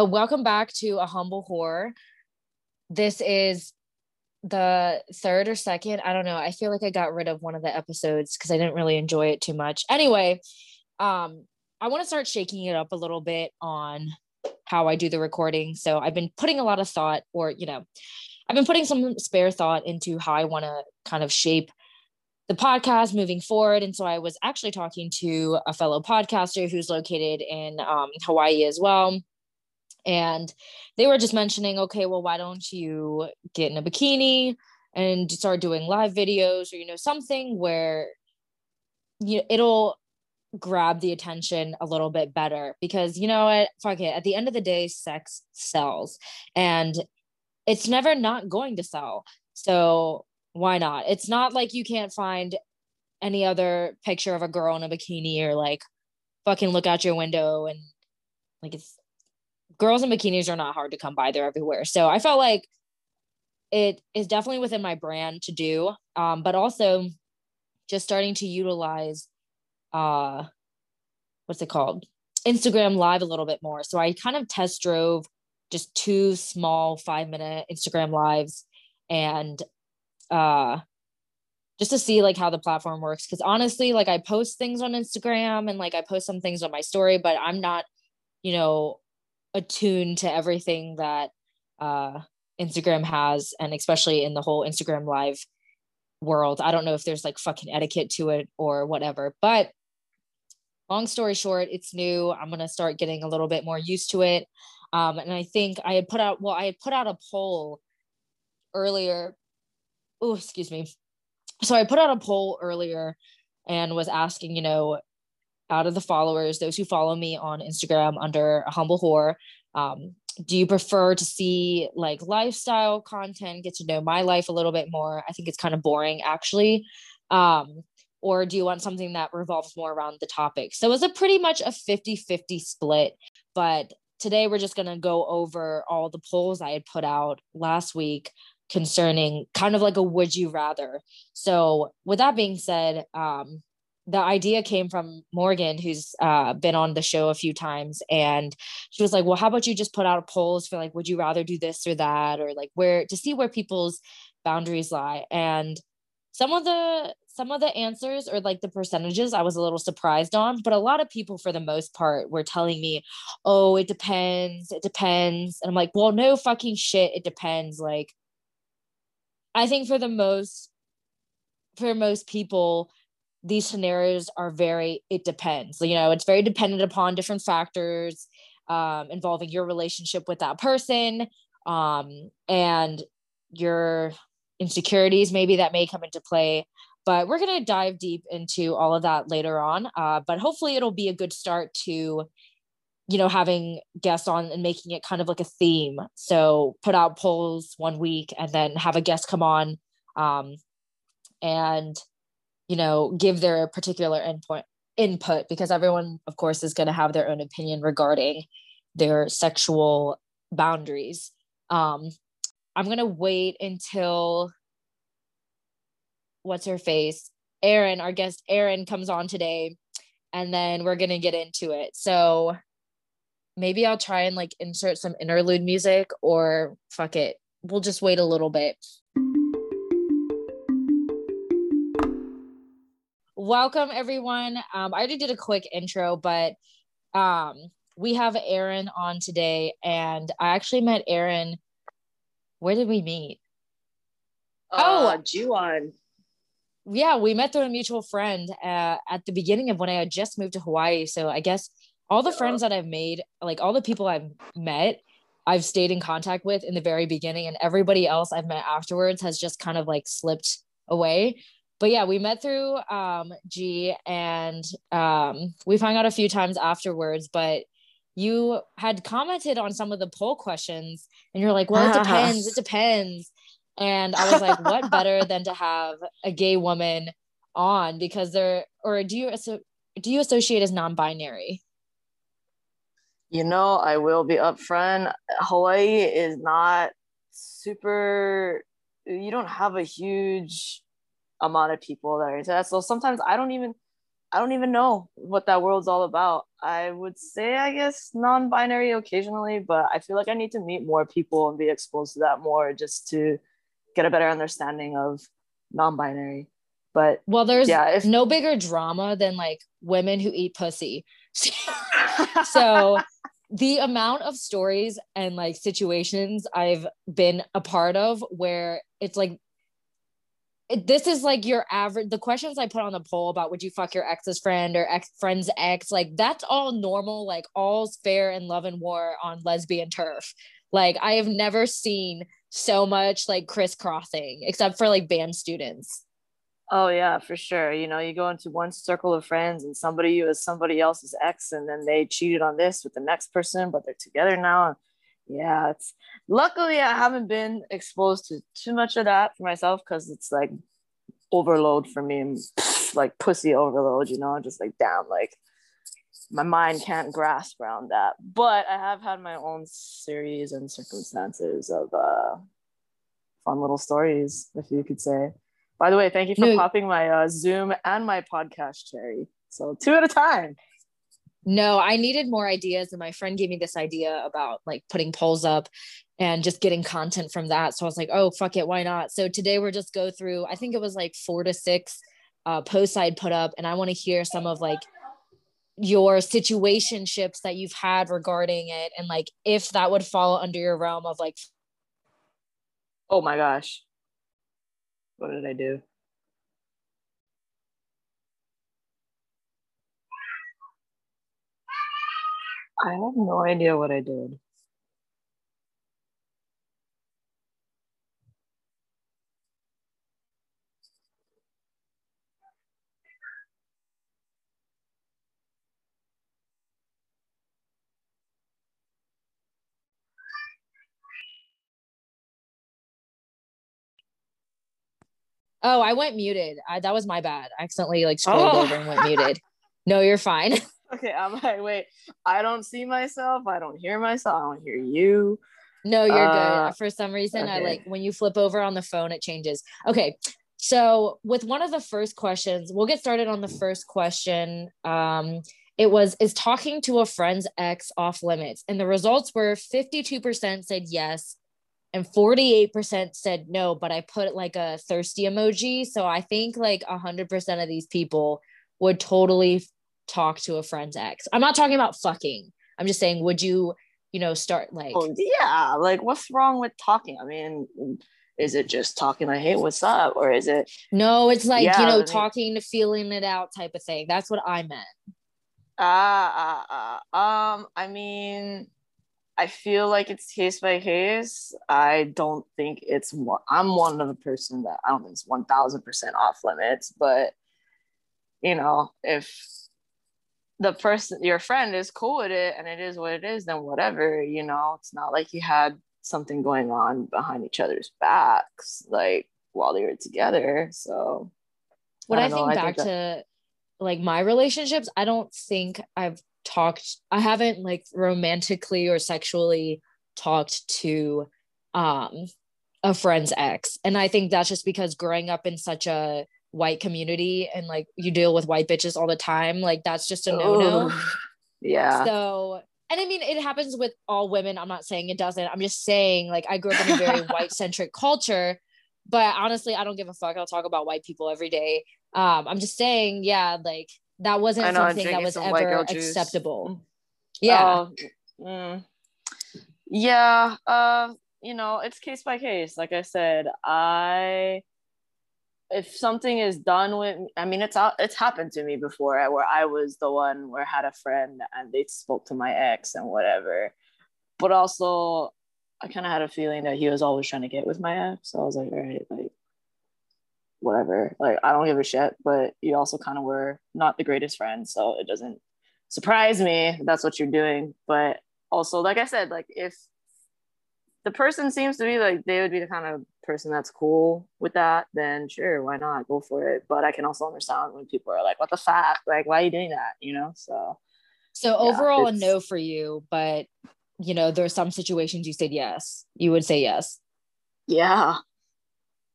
But welcome back to A Humble Whore. This is the third or second. I don't know. I feel like I got rid of one of the episodes because I didn't really enjoy it too much. Anyway, um, I want to start shaking it up a little bit on how I do the recording. So I've been putting a lot of thought, or, you know, I've been putting some spare thought into how I want to kind of shape the podcast moving forward. And so I was actually talking to a fellow podcaster who's located in um, Hawaii as well. And they were just mentioning, okay, well, why don't you get in a bikini and start doing live videos or, you know, something where you know, it'll grab the attention a little bit better because you know what fuck it. At the end of the day sex sells and it's never not going to sell. So why not? It's not like you can't find any other picture of a girl in a bikini or like fucking look out your window and like it's girls in bikinis are not hard to come by they're everywhere. So i felt like it is definitely within my brand to do um, but also just starting to utilize uh what's it called? Instagram live a little bit more. So i kind of test drove just two small five minute instagram lives and uh just to see like how the platform works. Because honestly like i post things on instagram and like i post some things on my story but i'm not you know attuned to everything that uh instagram has and especially in the whole instagram live world i don't know if there's like fucking etiquette to it or whatever but long story short, it's new. I'm to start getting a little bit more used to it. Um, and I think I had put out, well, I had put out a poll earlier. Oh, excuse me. So I put out a poll earlier and was asking, you know, out of the followers, those who follow me on Instagram under a humble whore, um, do you prefer to see like lifestyle content, get to know my life a little bit more? I think it's kind of boring actually. Um, or do you want something that revolves more around the topic? So it was a pretty much a 50 50 split. But today we're just going to go over all the polls I had put out last week concerning kind of like a would you rather. So, with that being said, um, the idea came from Morgan, who's uh, been on the show a few times, and she was like, "Well, how about you just put out polls for like, would you rather do this or that, or like where to see where people's boundaries lie?" And some of the some of the answers or like the percentages I was a little surprised on, but a lot of people for the most part were telling me, "Oh, it depends. It depends." And I'm like, "Well, no fucking shit, it depends." Like I think for the most for most people these scenarios are very it depends. You know, it's very dependent upon different factors um, involving your relationship with that person um, and your insecurities maybe that may come into play but we're going to dive deep into all of that later on uh, but hopefully it'll be a good start to you know having guests on and making it kind of like a theme so put out polls one week and then have a guest come on um, and you know give their particular input input because everyone of course is going to have their own opinion regarding their sexual boundaries um, I'm gonna wait until what's her face, Erin, our guest Erin comes on today, and then we're gonna get into it. So maybe I'll try and like insert some interlude music or fuck it. We'll just wait a little bit. Welcome everyone. Um, I already did a quick intro, but um, we have Erin on today, and I actually met Erin. where did we meet? Uh, oh, Juan. Yeah, we met through a mutual friend uh, at the beginning of when I had just moved to Hawaii. So I guess all the friends that I've made, like all the people I've met, I've stayed in contact with in the very beginning, and everybody else I've met afterwards has just kind of like slipped away. But yeah, we met through um, G, and um, we've hung out a few times afterwards. But you had commented on some of the poll questions and you're like, well, it depends. It depends. And I was like, what better than to have a gay woman on because they're, or do you, do you associate as non-binary? You know, I will be upfront. Hawaii is not super, you don't have a huge amount of people there. So sometimes I don't even, I don't even know what that world's all about. I would say, I guess, non binary occasionally, but I feel like I need to meet more people and be exposed to that more just to get a better understanding of non binary. But well, there's yeah, if, no bigger drama than like women who eat pussy. so the amount of stories and like situations I've been a part of where it's like this is like your average the questions i put on the poll about would you fuck your ex's friend or ex friend's ex like that's all normal like all's fair in love and war on lesbian turf. Like i have never seen so much like crisscrossing except for like band students. Oh yeah for sure. You know you go into one circle of friends and somebody you is somebody else's ex and then they cheated on this with the next person but they're together now yeah it's luckily i haven't been exposed to too much of that for myself because it's like overload for me like pussy overload you know just like damn like my mind can't grasp around that. But i have had my own series and circumstances of uh fun little stories if you could say. By the way thank you for no. popping my uh, zoom and my podcast cherry. So two at a time no, I needed more ideas. And my friend gave me this idea about like putting polls up and just getting content from that. So I was like, oh, fuck it. Why not? So today we're just go through, I think it was like four to six uh, posts I'd put up. And I want to hear some of like your situationships that you've had regarding it. And like if that would fall under your realm of like, oh my gosh, what did I do? I have no idea what I did. Oh, I went muted. I, that was my bad. I accidentally like scrolled oh. over and went muted. No, you're fine. okay, I'm like, wait, I don't see myself. I don't hear myself. I don't hear you. No, you're uh, good. For some reason, okay. I like when you flip over on the phone, it changes. Okay. So with one of the first questions, we'll get started on the first question. Um, it was is talking to a friend's ex off limits? And the results were 52% said yes, and 48% said no, but I put like a thirsty emoji. So I think like 100% of these people would totally talk to a friend's ex. I'm not talking about fucking. I'm just saying, would you, you know, start like oh, yeah, like what's wrong with talking? I mean, is it just talking like, hey, what's up? Or is it no, it's like, yeah, you know, talking to feeling it out type of thing. That's what I meant. Ah, uh, uh, uh, um, I mean, I feel like it's case by case. I don't think it's one. I'm one of the person that I don't think it's one thousand percent off limits, but you know, if the person your friend is cool with it and it is what it is then whatever you know? It's not like you had something going on behind each other's backs like while they were together so. When i, I think I back think that- to like my relationships i don't think i've talked i haven't like romantically or sexually talked to um a friend's ex and i think that's just because growing up in such a white community and like you deal with white bitches all the time like that's just a no-no. Yeah. So and i mean it happens with all women i'm not saying it doesn't i'm just saying like i grew up in a very white centric culture but honestly i don't give a fuck i'll talk about white people every day. Um i'm just saying yeah like that wasn't know, something that was ever acceptable. Yeah. oh, mm. yeah uh you know it's case by case. Like i said i if something is done with i mean it's it's happened to me before uh, where i was the one where I had a friend and they spoke to my ex and whatever. But also i kind of had a feeling that he was always trying to get with my ex. So i was like all right like whatever. Like i don't give a shit. But you also kind of were not the greatest friend so it doesn't surprise me that's what you're doing. But also like i said like if the person seems to be like they would be the kind of person that's cool with that, then sure, why not go for it? But I can also understand when people are like, "What the fuck? Like, why are you doing that?" You know. So. So yeah, overall, a no for you, but you know, there are some situations you said yes. You would say yes. Yeah.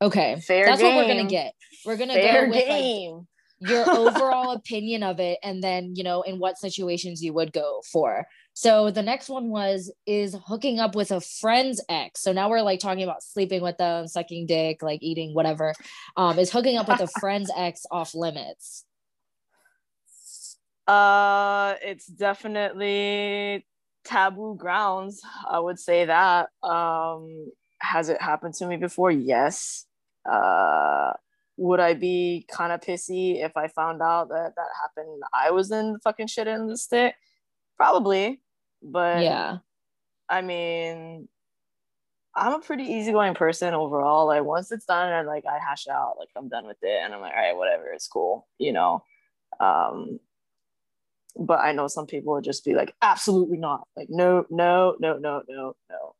Okay. Fair That's game. what we're gonna get. We're gonna Fair go with game. Like, your overall opinion of it and then you know in what situations you would go for so the next one was is hooking up with a friend's ex. So now we're like talking about sleeping with them sucking dick like eating whatever um is hooking up with a friend's ex off limits. Uh it's definitely taboo grounds i would say that. Um has it happened to me before? Yes. Uh would I be kind of pissy if I found out that that happened? I was in the fucking shit in the stick, probably. But yeah, I mean, I'm a pretty easygoing person overall. Like once it's done, and like I hash out, like I'm done with it, and I'm like, all right, whatever, it's cool, you know. Um, but I know some people would just be like, absolutely not, like no, no, no, no, no, no.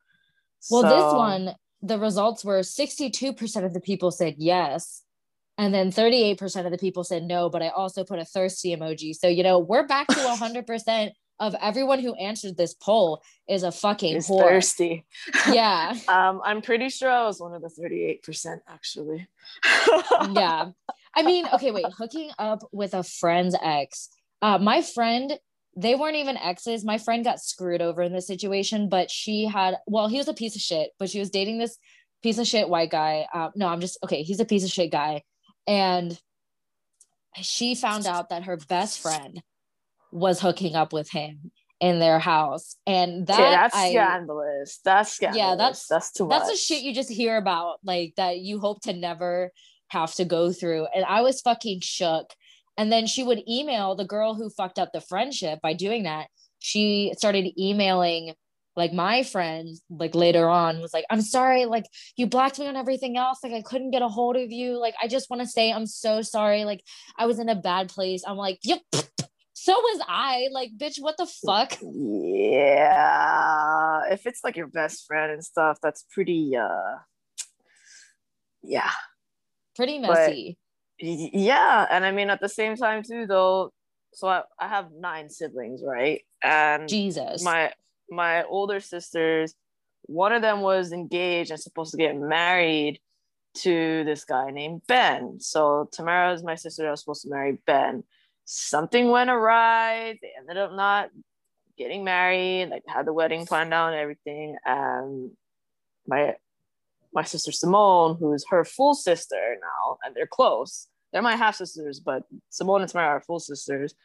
Well, so, this one, the results were 62% of the people said yes, and then 38% of the people said no, but I also put a thirsty emoji. So, you know, we're back to 100% of everyone who answered this poll is a fucking is thirsty. Yeah. um, I'm pretty sure I was one of the 38% actually. yeah. I mean, okay, wait, hooking up with a friend's ex. Uh, my friend, they weren't even exes. My friend got screwed over in this situation, but she had, well, he was a piece of shit, but she was dating this piece of shit white guy. Uh, no, I'm just, okay, he's a piece of shit guy and she found out that her best friend was hooking up with him in their house. And that yeah, that's I, scandalous. That's scandalous yeah that's that's too that's much. the shit you just hear about like that you hope to never have to go through. And i was fucking shook. And then she would email the girl who fucked up the friendship by doing that. She started emailing like my friend like later on was like i'm sorry like you blocked me on everything else. Like i couldn't get a hold of you. Like i just want to say i'm so sorry. Like i was in a bad place. I'm like yep so was i. Like bitch what the fuck? Yeah. If it's like your best friend and stuff that's pretty uh yeah. Pretty messy. but, yeah. And i mean at the same time too though so I, I have nine siblings right? And jesus. my my older sisters, one of them was engaged and supposed to get married to this guy named Ben. So Tamara is my sister that was supposed to marry Ben. Something went awry. They ended up not getting married, like had the wedding planned out and everything. And my my sister Simone, who's her full sister now, and they're close. They're my half sisters, but Simone and Tamara are full sisters.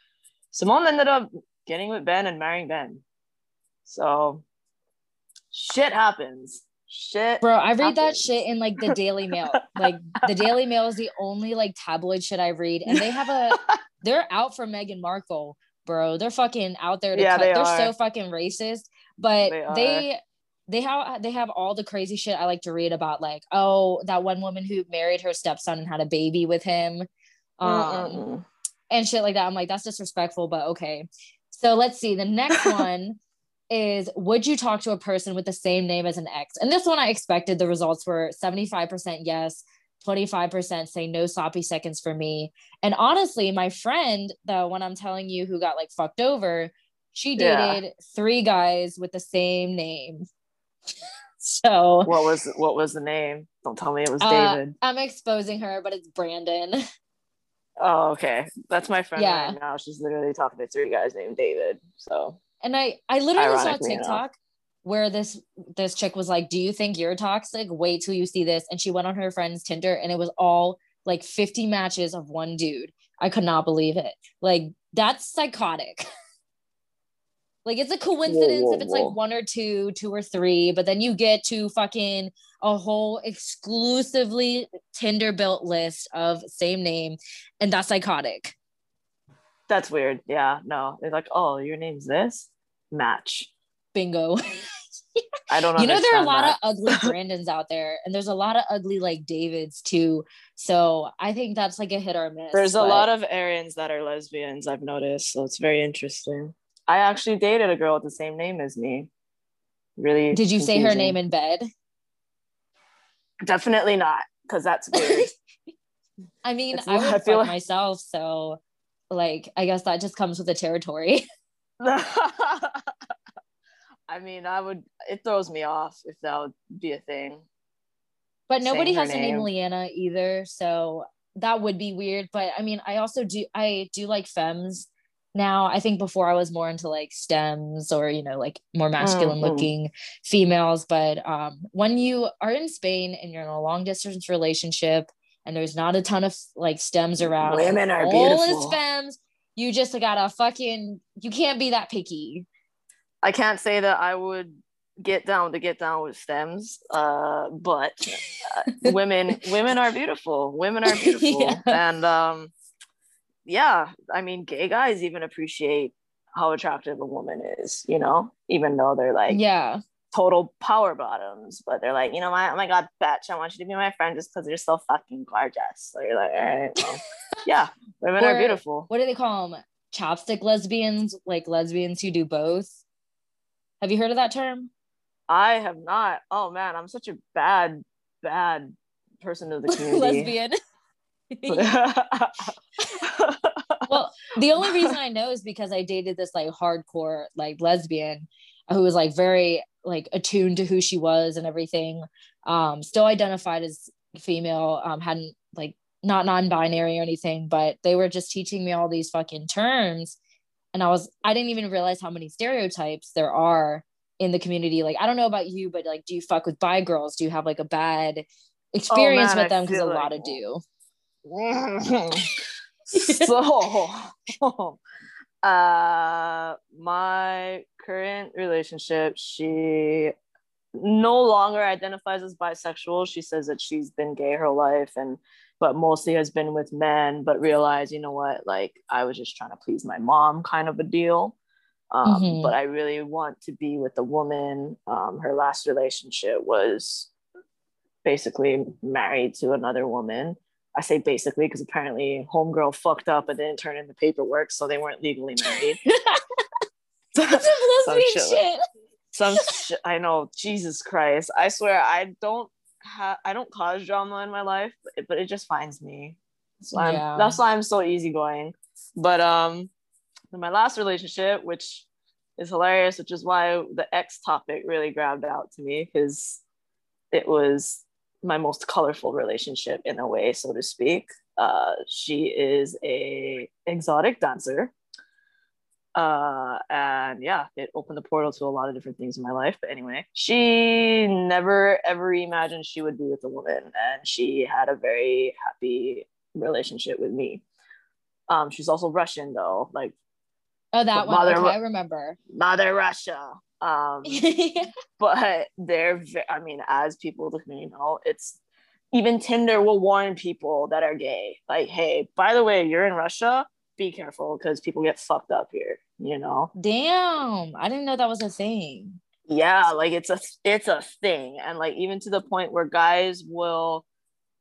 Simone ended up getting with Ben and marrying Ben. So shit happens. Shit. Bro, I read that shit in like the Daily Mail. like the Daily Mail is the only like tabloid shit I read. And they have a they're out for Meghan Markle, bro. They're fucking out there to yeah, cut. They are are. so fucking racist. But they, they they have they have all the crazy shit I like to read about like, oh, that one woman who married her stepson and had a baby with him. Um and shit like that. I'm like, that's disrespectful, but okay. So let's see. The next one is would you talk to a person with the same name as an ex? And this one I expected the results were 75% yes, 25% say no sloppy seconds for me. And honestly, my friend, the one I'm telling you who got like fucked over, she dated yeah. three guys with the same name. so what was what was the name? Don't tell me it was uh, David. I'm exposing her, but it's Brandon. Oh, okay. That's my friend yeah. right now. She's literally talking to three guys named David. So and I I literally saw TikTok enough. where this this chick was like, "Do you think you're toxic? Wait till you see this." And she went on her friend's Tinder, and it was all like 50 matches of one dude. I could not believe it. Like that's psychotic. like it's a coincidence whoa, whoa, if it's whoa. like one or two, two or three, but then you get to fucking a whole exclusively Tinder built list of same name, and that's psychotic. That's weird. Yeah, no. They're like, oh, your name's this? Match. Bingo. I don't know. You know, there are a lot that. of ugly Brandons out there, and there's a lot of ugly like Davids too. So I think that's like a hit or miss. There's but... a lot of Aryans that are lesbians, I've noticed. So it's very interesting. I actually dated a girl with the same name as me. Really. Did you confusing. say her name in bed? Definitely not, because that's weird. I mean, I would I feel like... myself, so like i guess that just comes with the territory i mean i would it throws me off if that would be a thing but nobody has the name leanna either so that would be weird. But I mean, I also do I do like femmes now. I think before I was more into like stems or you know like more masculine mm-hmm. looking females. But um, when you are in Spain and you're in a long distance relationship and there's not a ton of like stems around, women are all beautiful. All femmes, you just gotta fucking you can't be that picky. I can't say that I would get down to get down with stems uh but uh, women women are beautiful women are beautiful yeah. and um yeah i mean gay guys even appreciate how attractive a woman is you know even though they're like yeah total power bottoms but they're like you know my, oh my god bitch i want you to be my friend just because you're so fucking gorgeous. So you're like all right well, yeah women or, are beautiful. what do they call them chopstick lesbians? Like lesbians who do both? Have you heard of that term? I have not. Oh man, I'm such a bad, bad person of the community. Lesbian. well, the only reason I know is because I dated this like hardcore like lesbian who was like very like attuned to who she was and everything. Um, still identified as female, um, hadn't like not non-binary or anything, but they were just teaching me all these fucking terms. And I was I didn't even realize how many stereotypes there are in the community like i don't know about you but like do you fuck with bi girls do you have like a bad experience oh, man, with them because a lot of do so uh my current relationship she no longer identifies as bisexual she says that she's been gay her life and but mostly has been with men but realized you know what like i was just trying to please my mom kind of a deal um, mm-hmm. But I really want to be with a woman. Um, her last relationship was basically married to another woman. I say basically because apparently homegirl fucked up and didn't turn in the paperwork, so they weren't legally married. some shit. shit. Some sh- I know. Jesus Christ! I swear I don't have I don't cause drama in my life, but it, but it just finds me. So yeah. that's why I'm so easygoing. But um, in my last relationship, which is hilarious, which is why the ex topic really grabbed out to me because it was my most colorful relationship in a way, so to speak. Uh, she is a exotic dancer. Uh, and yeah, it opened the portal to a lot of different things in my life. But anyway, she never ever imagined she would be with a woman, and she had a very happy relationship with me. Um, she's also Russian though, like Oh, that one. Mother, okay, I remember. Mother Russia. Um, but they're, I mean, as people you know, it's even Tinder will warn people that are gay, like, hey, by the way, you're in Russia. Be careful because people get fucked up here. You know. Damn, I didn't know that was a thing. Yeah, like it's a it's a thing, and like even to the point where guys will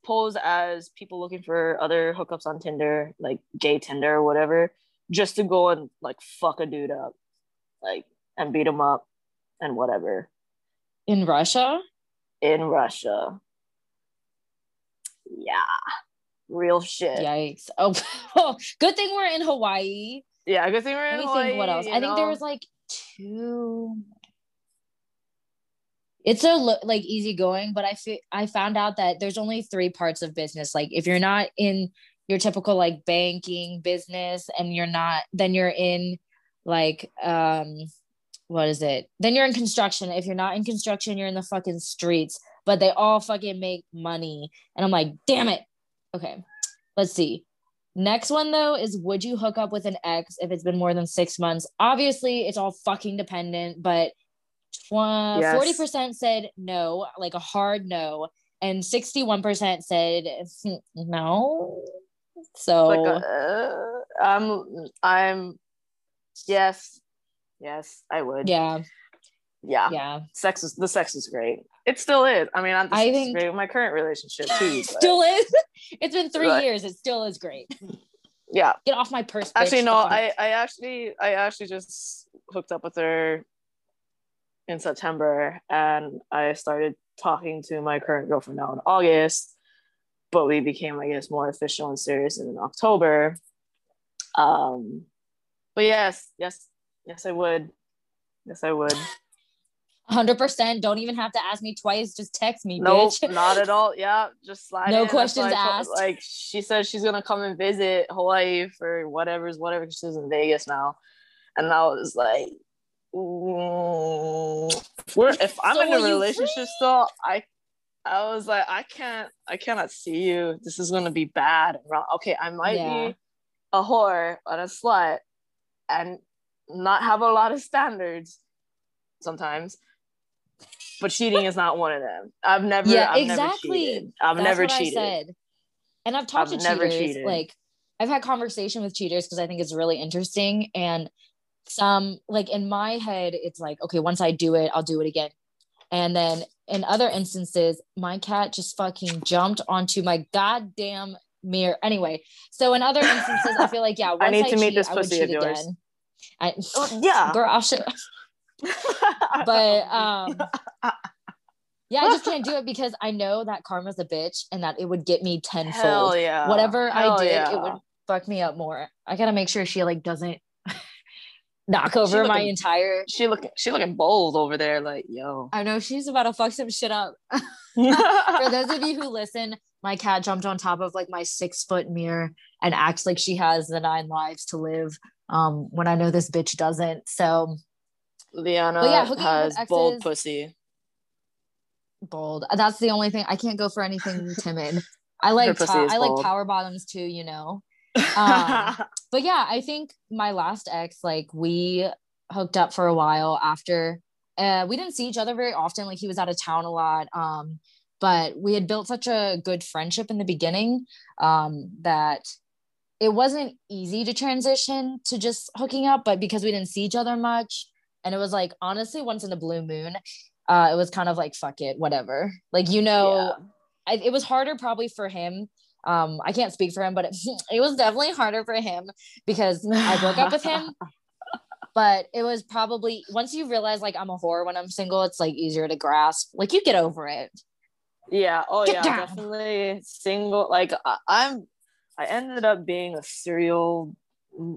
pose as people looking for other hookups on Tinder, like gay Tinder or whatever, just to go and like fuck a dude up, like and beat him up and whatever. In Russia? In Russia. Yeah. Real shit. Yikes. Oh, good thing we're in Hawaii. Yeah, good thing we're in Let me Hawaii. Think what else? I know? think there was like two it's so like easy going but i feel i found out that there's only three parts of business like if you're not in your typical like banking business and you're not then you're in like um what is it? Then you're in construction. If you're not in construction you're in the fucking streets. But they all fucking make money. And i'm like damn it. Okay let's see. Next one though is would you hook up with an ex if it's been more than six months? Obviously it's all fucking dependent but tw- yes. 40% said no like a hard no. And 61% said no. So like uh, I'm I'm yes. Yes, I would. Yeah. Yeah. Yeah. Sex is the sex is great. It still is. I mean, I'm I think great with my current relationship too. still is. It's been three but, years. It still is great. Yeah. Get off my purse. Actually, no, I, I actually I actually just hooked up with her in September and I started talking to my current girlfriend now in August but we became, I guess, more official and serious in October. Um, but yes, yes, yes, I would. Yes, I would. 100%. Don't even have to ask me twice. Just text me, nope, bitch. not at all. Yeah, just slide. No in. Questions I told- asked. Like she said, she's gonna come and visit Hawaii for whatever's whatever She's in Vegas now, and I was like, mm, we're, if I'm So in a relationship free? still, I. I was like, I can't, I cannot see you. This is gonna be bad. Okay, I might Yeah. be a whore and a slut, and not have a lot of standards sometimes. But cheating is not one of them. I've never, Yeah, I've exactly. never cheated. I've That's never cheated. I said. And I've talked I've to cheaters. cheated. Like I've had conversation with cheaters because I think it's really interesting. And some like in my head, it's like, okay, once I do it, I'll do it again. And then in other instances, my cat just fucking jumped onto my goddamn mirror. Anyway, so in other instances, I feel like yeah, once I, need to meet this I pussy of yours. again. I, Oh, yeah. girl, I'll show. But um, yeah, I just can't do it because I know that karma's a bitch and that it would get me tenfold. hell yeah. Whatever Hell I did, yeah. it would fuck me up more. I gotta make sure she like doesn't knock over my entire. She looking, she looking bold over there. Like yo. I know she's about to fuck some shit up. For those of you who listen, my cat jumped on top of like my six foot mirror and acts like she has the nine lives to live. Um, when I know this bitch doesn't. So Liana yeah, has bold pussy. bold. That's the only thing I can't go for anything timid. I like is I like power bottoms too, you know. Um, but yeah, I think my last ex, like we hooked up for a while after. Uh, we didn't see each other very often. Like he was out of town a lot. Um, but we had built such a good friendship in the beginning um, that it wasn't easy to transition to just hooking up. But because we didn't see each other much, and it was like honestly once in a blue moon, uh, it was kind of like fuck it, whatever. Like you know, I, it was harder probably for him. Um, I can't speak for him, but it, it was definitely harder for him because I broke up with him. But it was probably once you realize like I'm a whore when I'm single, it's like easier to grasp. Like you get over it. Yeah. Oh Get yeah. down. Definitely single. Like I, I'm. I ended up being a serial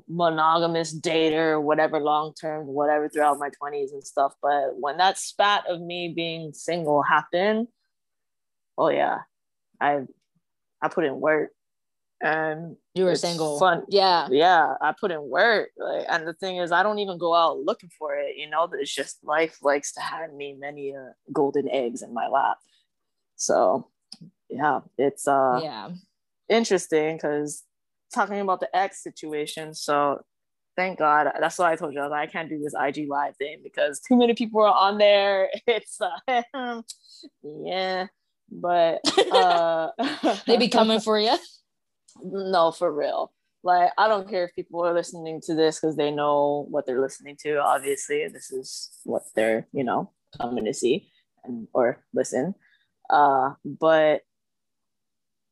monogamous dater, whatever, long term, whatever, throughout my twenties and stuff. But when that spat of me being single happened, oh yeah, I I put in work, and You were single. fun. Yeah. yeah, I put in work. Like, and the thing is, I don't even go out looking for it. You know, it's just life likes to hand me many uh, golden eggs in my lap. So, yeah, it's uh Yeah. Interesting because talking about the ex situation. So, thank God. That's why I told you I, like, I can't do this IG live thing because too many people are on there. It's uh, yeah, but uh, They be coming for you. no, for real. Like, I don't care if people are listening to this because they know what they're listening to. Obviously, this is what they're, you know, coming to see and or listen. Uh, but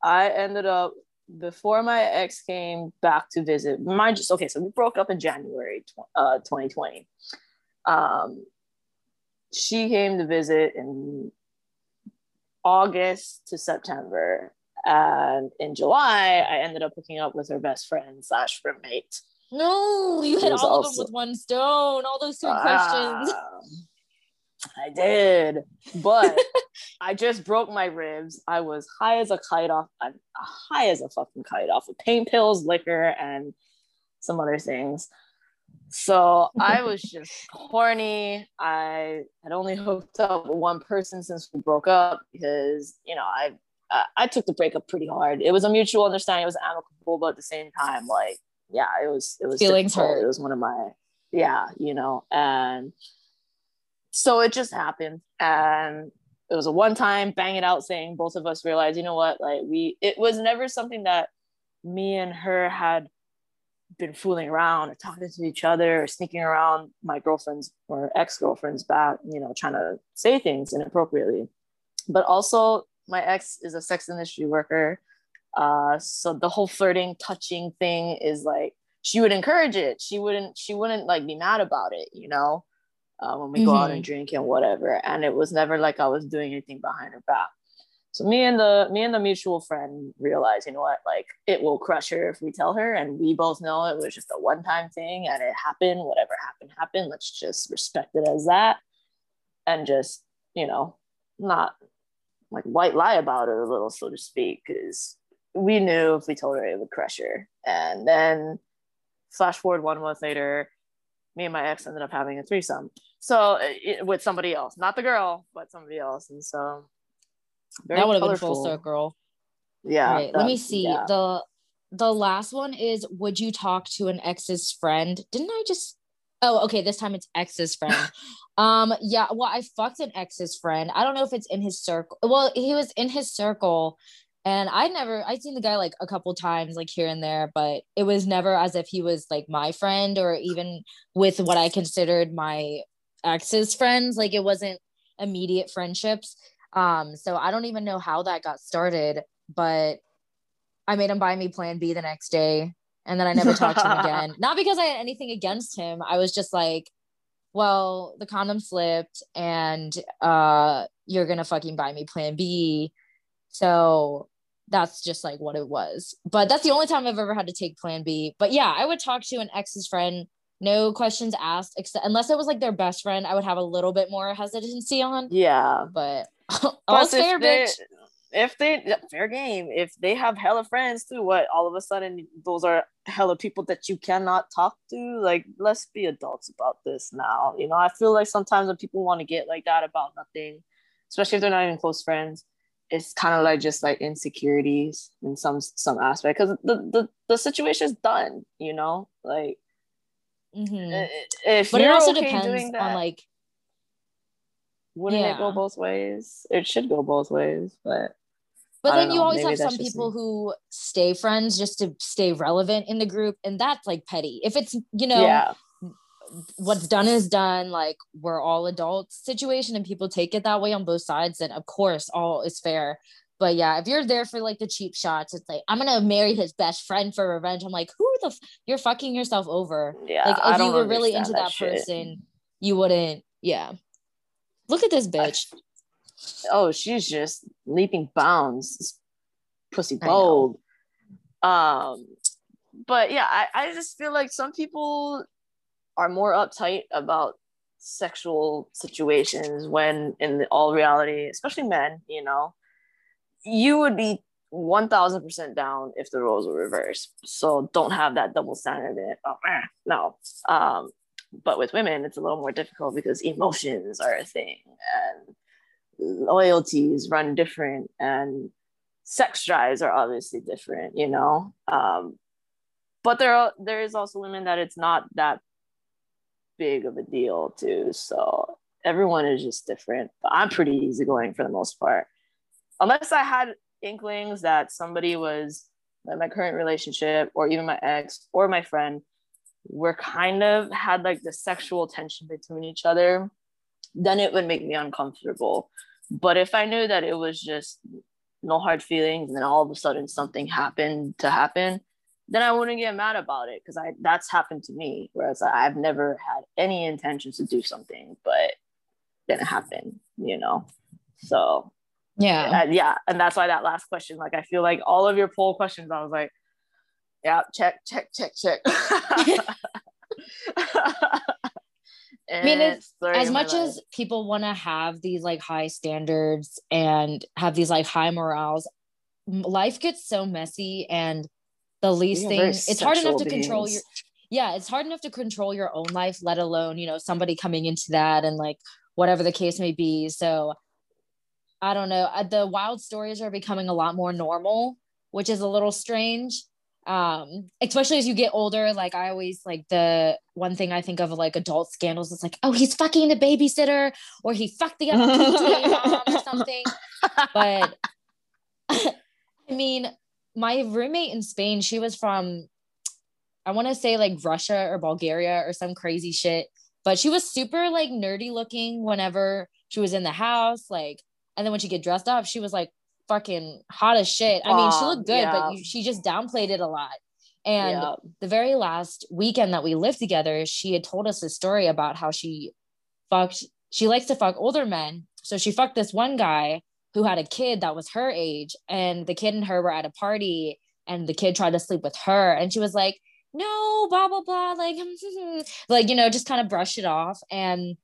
I ended up before my ex came back to visit. Mind just okay. So we broke up in January, tw- uh, 2020. Um, she came to visit in August to September, and in July, I ended up hooking up with her best friend slash roommate. No, you hit all of them with one stone. All those three questions. I did, but I just broke my ribs. I was high as a kite off, I'm high as a fucking kite off of pain pills, liquor, and some other things. So I was just horny. I had only hooked up with one person since we broke up because you know I I, I took the breakup pretty hard. It was a mutual understanding. It was amicable, but at the same time, like yeah, it was it was Feelings difficult. hurt. It was one of my yeah, you know, and so it just happened, and it was a one time bang it out thing. Both of us realized, you know what, like we it was never something that me and her had been fooling around or talking to each other or sneaking around my girlfriend's or ex-girlfriend's back, you know, trying to say things inappropriately. But also my ex is a sex industry worker. Uh, so the whole flirting, touching thing is like she would encourage it. She wouldn't, she wouldn't like be mad about it, you know, uh, when we go out and drink and whatever. And it was never like I was doing anything behind her back. So me and the me and the mutual friend realized, you know what, like it will crush her if we tell her, and we both know it was just a one time thing and it happened. Whatever happened, happened. Let's just respect it as that. and just you know not like white lie about it a little so to speak because we knew if we told her it would crush her and then flash forward one month later me and my ex ended up having a threesome. So it, with somebody else not the girl but somebody else. And so that would have been full circle. Yeah right, that, let me see. yeah. the the last one is would you talk to an ex's friend? Didn't i just oh okay this time it's ex's friend. Um yeah well i fucked an ex's friend. I don't know if it's in his circle well he was in his circle and i never i'd seen the guy like a couple times like here and there but it was never as if he was like my friend or even with what i considered my ex's friends like it wasn't immediate friendships um so i don't even know how that got started but I made him buy me plan B the next day. And then I never talked to him again. Not because I had anything against him. I was just like, well, the condom slipped and uh you're gonna fucking buy me plan B. So that's just like what it was. But that's the only time I've ever had to take plan B. But yeah, I would talk to an ex's friend, no questions asked, except unless it was like their best friend, I would have a little bit more hesitancy on. Yeah. But all's fair, bitch if they fair game, if they have hella friends too, what all of a sudden those are hella people that you cannot talk to? Like, let's be adults about this now. You know, I feel like sometimes when people want to get like that about nothing, especially if they're not even close friends, it's kind of like just like insecurities in some some aspect because the, the the situation is done. You know, like mm-hmm. if but it also okay depends that, on like wouldn't yeah. it go both ways? It should go both ways, but but then you always have some people me. who stay friends just to stay relevant in the group, and that's like petty. If it's you know, yeah. What's done is done. Like we're all adults situation, and people take it that way on both sides. Then of course, all is fair. But yeah, if you're there for like the cheap shots, it's like I'm gonna marry his best friend for revenge. I'm like, who the f- you're fucking yourself over? Yeah, like if you were really into that, that person, you wouldn't. Yeah, look at this bitch. Oh, she's just leaping bounds, pussy bold. Um, but yeah, I, I just feel like some people are more uptight about sexual situations when in all reality, especially men, you know, you would be 1000% down if the roles were reversed. So don't have that double standard in it. Oh, eh, no. Um, but with women, it's a little more difficult because emotions are a thing and loyalties run different and sex drives are obviously different you know um, but there are there is also women that it's not that big of a deal too. So everyone is just different but i'm pretty easygoing for the most part. Unless i had inklings that somebody was like my current relationship or even my ex or my friend were kind of had like the sexual tension between each other then it would make me uncomfortable. But if I knew that it was just no hard feelings and then all of a sudden something happened to happen, then I wouldn't get mad about it because I that's happened to me. Whereas I've never had any intentions to do something, but didn't happen, you know. So yeah, yeah, and that's why that last question, like I feel like all of your poll questions, I was like, yeah, check, check, check, check. I mean, it's as much as people want to have these like high standards and have these like high morals, life gets so messy and the least thing it's hard enough to beings. control your yeah, it's hard enough to control your own life, let alone, you know, somebody coming into that and like whatever the case may be. So I don't know. Uh, the wild stories are becoming a lot more normal, which is a little strange um especially as you get older like i always like the one thing i think of like adult scandals is like oh he's fucking the babysitter or he fucked the other mom or something but i mean my roommate in spain she was from i want to say like russia or bulgaria or some crazy shit but she was super like nerdy looking whenever she was in the house like and then when she get dressed up she was like fucking hot as shit. I mean, she looked good, yeah. but you, she just downplayed it a lot. And yeah. the very last weekend that we lived together, she had told us a story about how she fucked, she likes to fuck older men. So she fucked this one guy who had a kid that was her age, and the kid and her were at a party, and the kid tried to sleep with her. And she was like, no, blah, blah, blah. Like, like, you know, just kind of brush it off. And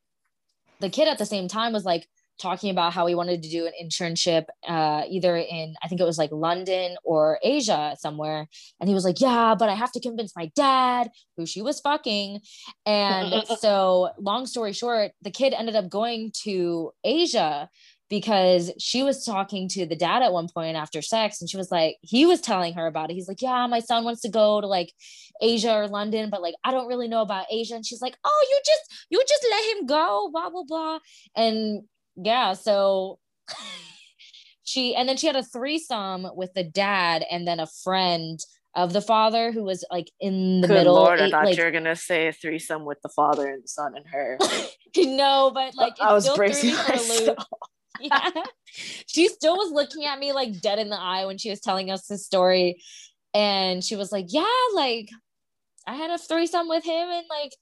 the kid at the same time was like talking about how he wanted to do an internship uh, either in i think it was like london or asia somewhere and he was like yeah but i have to convince my dad who she was fucking and so long story short the kid ended up going to asia because she was talking to the dad at one point after sex and she was like he was telling her about it he's like yeah my son wants to go to like asia or london but like i don't really know about asia and she's like oh you just you just let him go blah blah blah and yeah so she and then she had a threesome with the dad and then a friend of the father who was like in the Good middle Lord, I thought like, you were gonna say a threesome with the father and the son and her. no but like it I was still threw me bracing for a loop myself. yeah. She still was looking at me like dead in the eye when she was telling us this story. And she was like, Yeah, like I had a threesome with him and like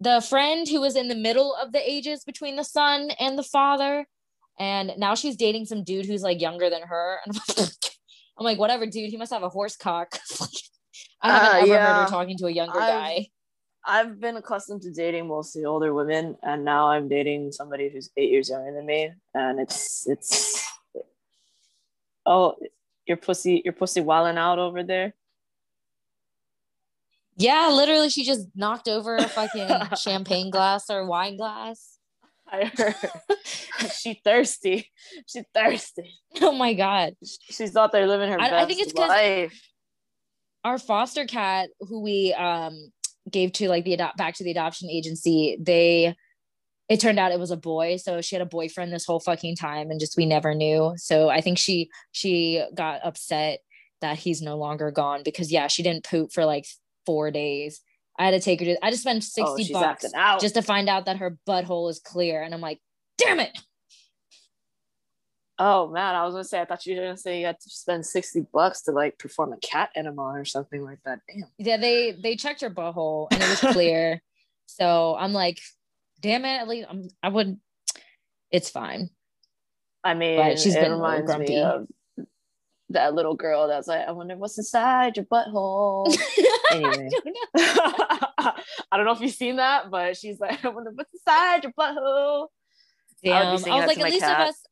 the friend who was in the middle of the ages between the son and the father. And now she's dating some dude who's like younger than her. And I'm like, whatever, dude, he must have a horse cock. I haven't Uh, ever heard her talking to a younger I've- guy. I've been accustomed to dating mostly older women, and now I'm dating somebody who's eight years younger than me, and it's it's. Oh, your pussy, your pussy wilding out over there. Yeah, literally, she just knocked over a fucking champagne glass or wine glass. I heard she thirsty. She thirsty. Oh my God. She's out there living her I- best I think it's life. our foster cat who we um gave to like the adopt back to the adoption agency they it turned out it was a boy so she had a boyfriend this whole fucking time and just we never knew. So i think she she got upset that he's no longer gone because yeah she didn't poop for like four days. I had to take her to i just spent 60 oh, bucks just to find out that her butthole is clear and i'm like damn it oh man, I was gonna say I thought you were gonna say you had to spend sixty bucks to like perform a cat enema or something like that. Damn. yeah they they checked her butthole and it was clear so i'm like damn it at least I'm, i would it's fine I mean, But she's been reminds grumpy. me of that little girl that's like, I wonder what's inside your butthole. Anyway. I don't know if you've seen that, but she's like, I wonder what's inside your butthole. Damn. I, singing was like, at least cat. of us,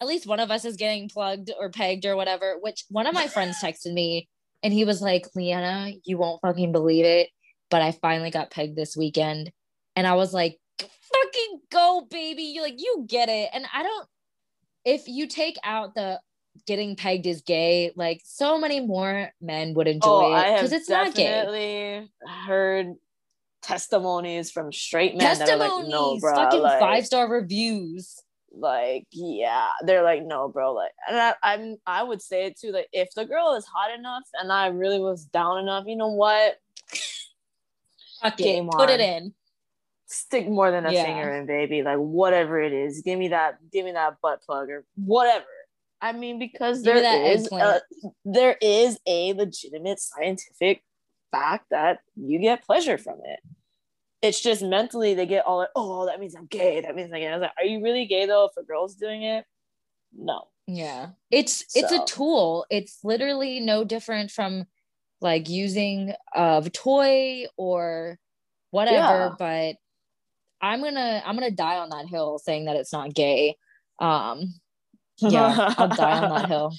at least one of us is getting plugged or pegged or whatever. Which one of my friends texted me and he was like, Leanna, you won't fucking believe it, but I finally got pegged this weekend. And I was like, fucking go, baby. You like, you get it. And I don't, if you take out the getting pegged is gay, like so many more men would enjoy Oh, it because it's not gay. I definitely heard testimonies from straight men that are Testimonies, like, no, bro, fucking like, five star reviews. Like yeah they're like no bro like and I, i'm i would say it too like if the girl is hot enough and i really was down enough you know what Fuck it. Put it in. stick more than a Yeah. finger in baby like whatever it is give me that give me that butt plug or whatever i mean because Give there is a, there is a legitimate scientific fact that you get pleasure from it it's just mentally they get all like oh that means i'm gay that means i'm gay i was like are you really gay though if a girl's doing it no Yeah. It's it's a tool. It's literally no different from like using a toy or whatever, Yeah. but I'm to I'm to die on that hill saying that it's not gay. Um yeah, I'll die on that hill.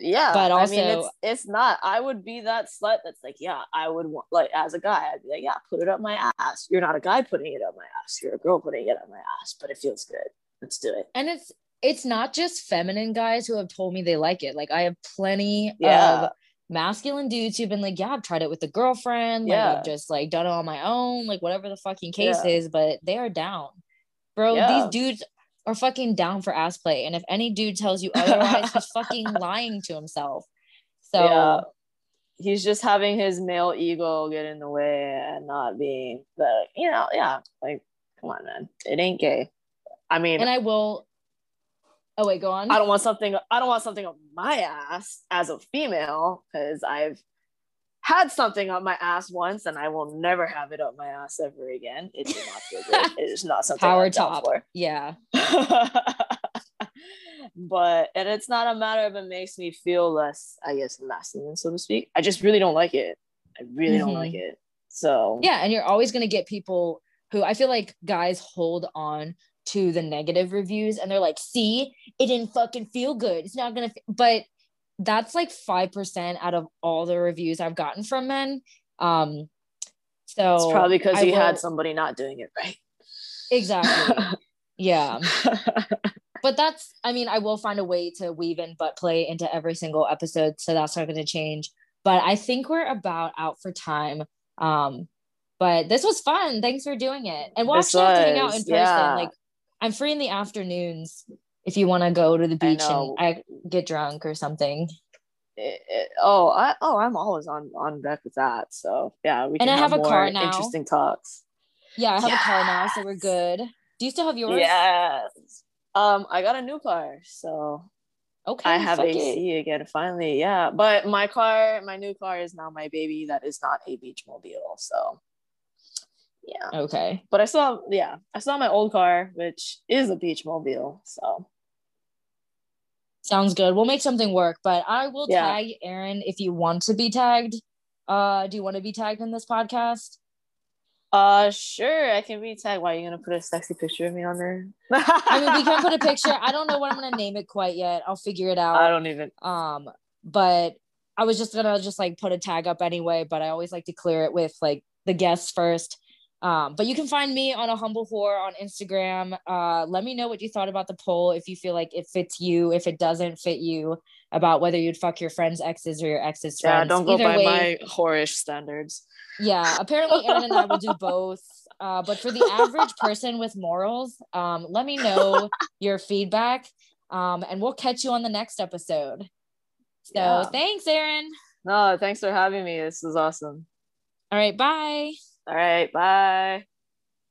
Yeah, But I mean, also- it's it's not. I would be that slut that's like, yeah, I would want like as a guy, I'd be like, yeah, put it up my ass. You're not a guy putting it up my ass. You're a girl putting it up my ass, but it feels good. Let's do it. And it's it's not just feminine guys who have told me they like it. Like I have plenty Yeah. of masculine dudes who've been like, yeah, I've tried it with a girlfriend. Like Yeah. I've just like done it on my own, like whatever the fucking case Yeah. is, but they are down. Bro, Yeah. these dudes are fucking down for ass play. And if any dude tells you otherwise, he's fucking lying to himself. So yeah, he's just having his male ego get in the way and not being the, you know, yeah, like, come on, man, it ain't gay. I mean, and I will Oh wait, go on. I don't want something. I don't want something up my ass as a female because I've had something up my ass once, and I will never have it up my ass ever again. It did not feel good. It is not something Power I'm top. for. Yeah. but and it's not a matter of it makes me feel less, I guess, masculine, so to speak. I just really don't like it. I really don't Mhm. like it. So Yeah, and you're always going to get people who I feel like guys hold on to the negative reviews and they're like, see, it didn't fucking feel good. It's not gonna, f-. but that's like 5% out of all the reviews I've gotten from men. Um, so It's probably because you had somebody not doing it right. exactly. yeah. But that's, I mean, I will find a way to weave in butt play into every single episode. So that's not going to change. But I think we're about out for time. Um, but this was fun. Thanks for doing it. And we'll This actually have to hang out in person. yeah. Like, I'm free in the afternoons if you want to go to the I beach and. I get drunk or something. It- it- oh, I oh, I'm always on on deck with that. So yeah, we And can I have a more car now. Interesting talks. Yeah, I have a car now, so we're good. Do you still have yours? Yes. Um, I got a new car, so Okay. I have fuck it. AC again finally. Yeah, but my car, my new car is now my baby. That is not a beach mobile. So yeah, Okay. but I saw, yeah, I saw my old car, which is a beach mobile. So Sounds good. We'll make something work, but I will Yeah. tag Erin if you want to be tagged. Uh, do you want to be tagged in this podcast? uh, sure, I can be tagged. Why are you gonna put a sexy picture of me on there? I mean, we can put a picture. I don't know what I'm gonna name it quite yet. I'll figure it out. I don't even. Um, but I was just gonna just like put a tag up anyway, but I always like to clear it with like the guests first. Um, but you can find me on a humble whore on Instagram. Uh, let me know what you thought about the poll. If you feel like it fits you, if it doesn't fit you, about whether you'd fuck your friends' exes or your exes' Yeah, friends. don't go Either by way, my whorish standards. yeah apparently Erin and i will do both uh, but for the average person with morals um, let me know your feedback um, and we'll catch you on the next episode so Yeah. thanks Erin No, thanks for having me. This is awesome. all right bye All right, bye.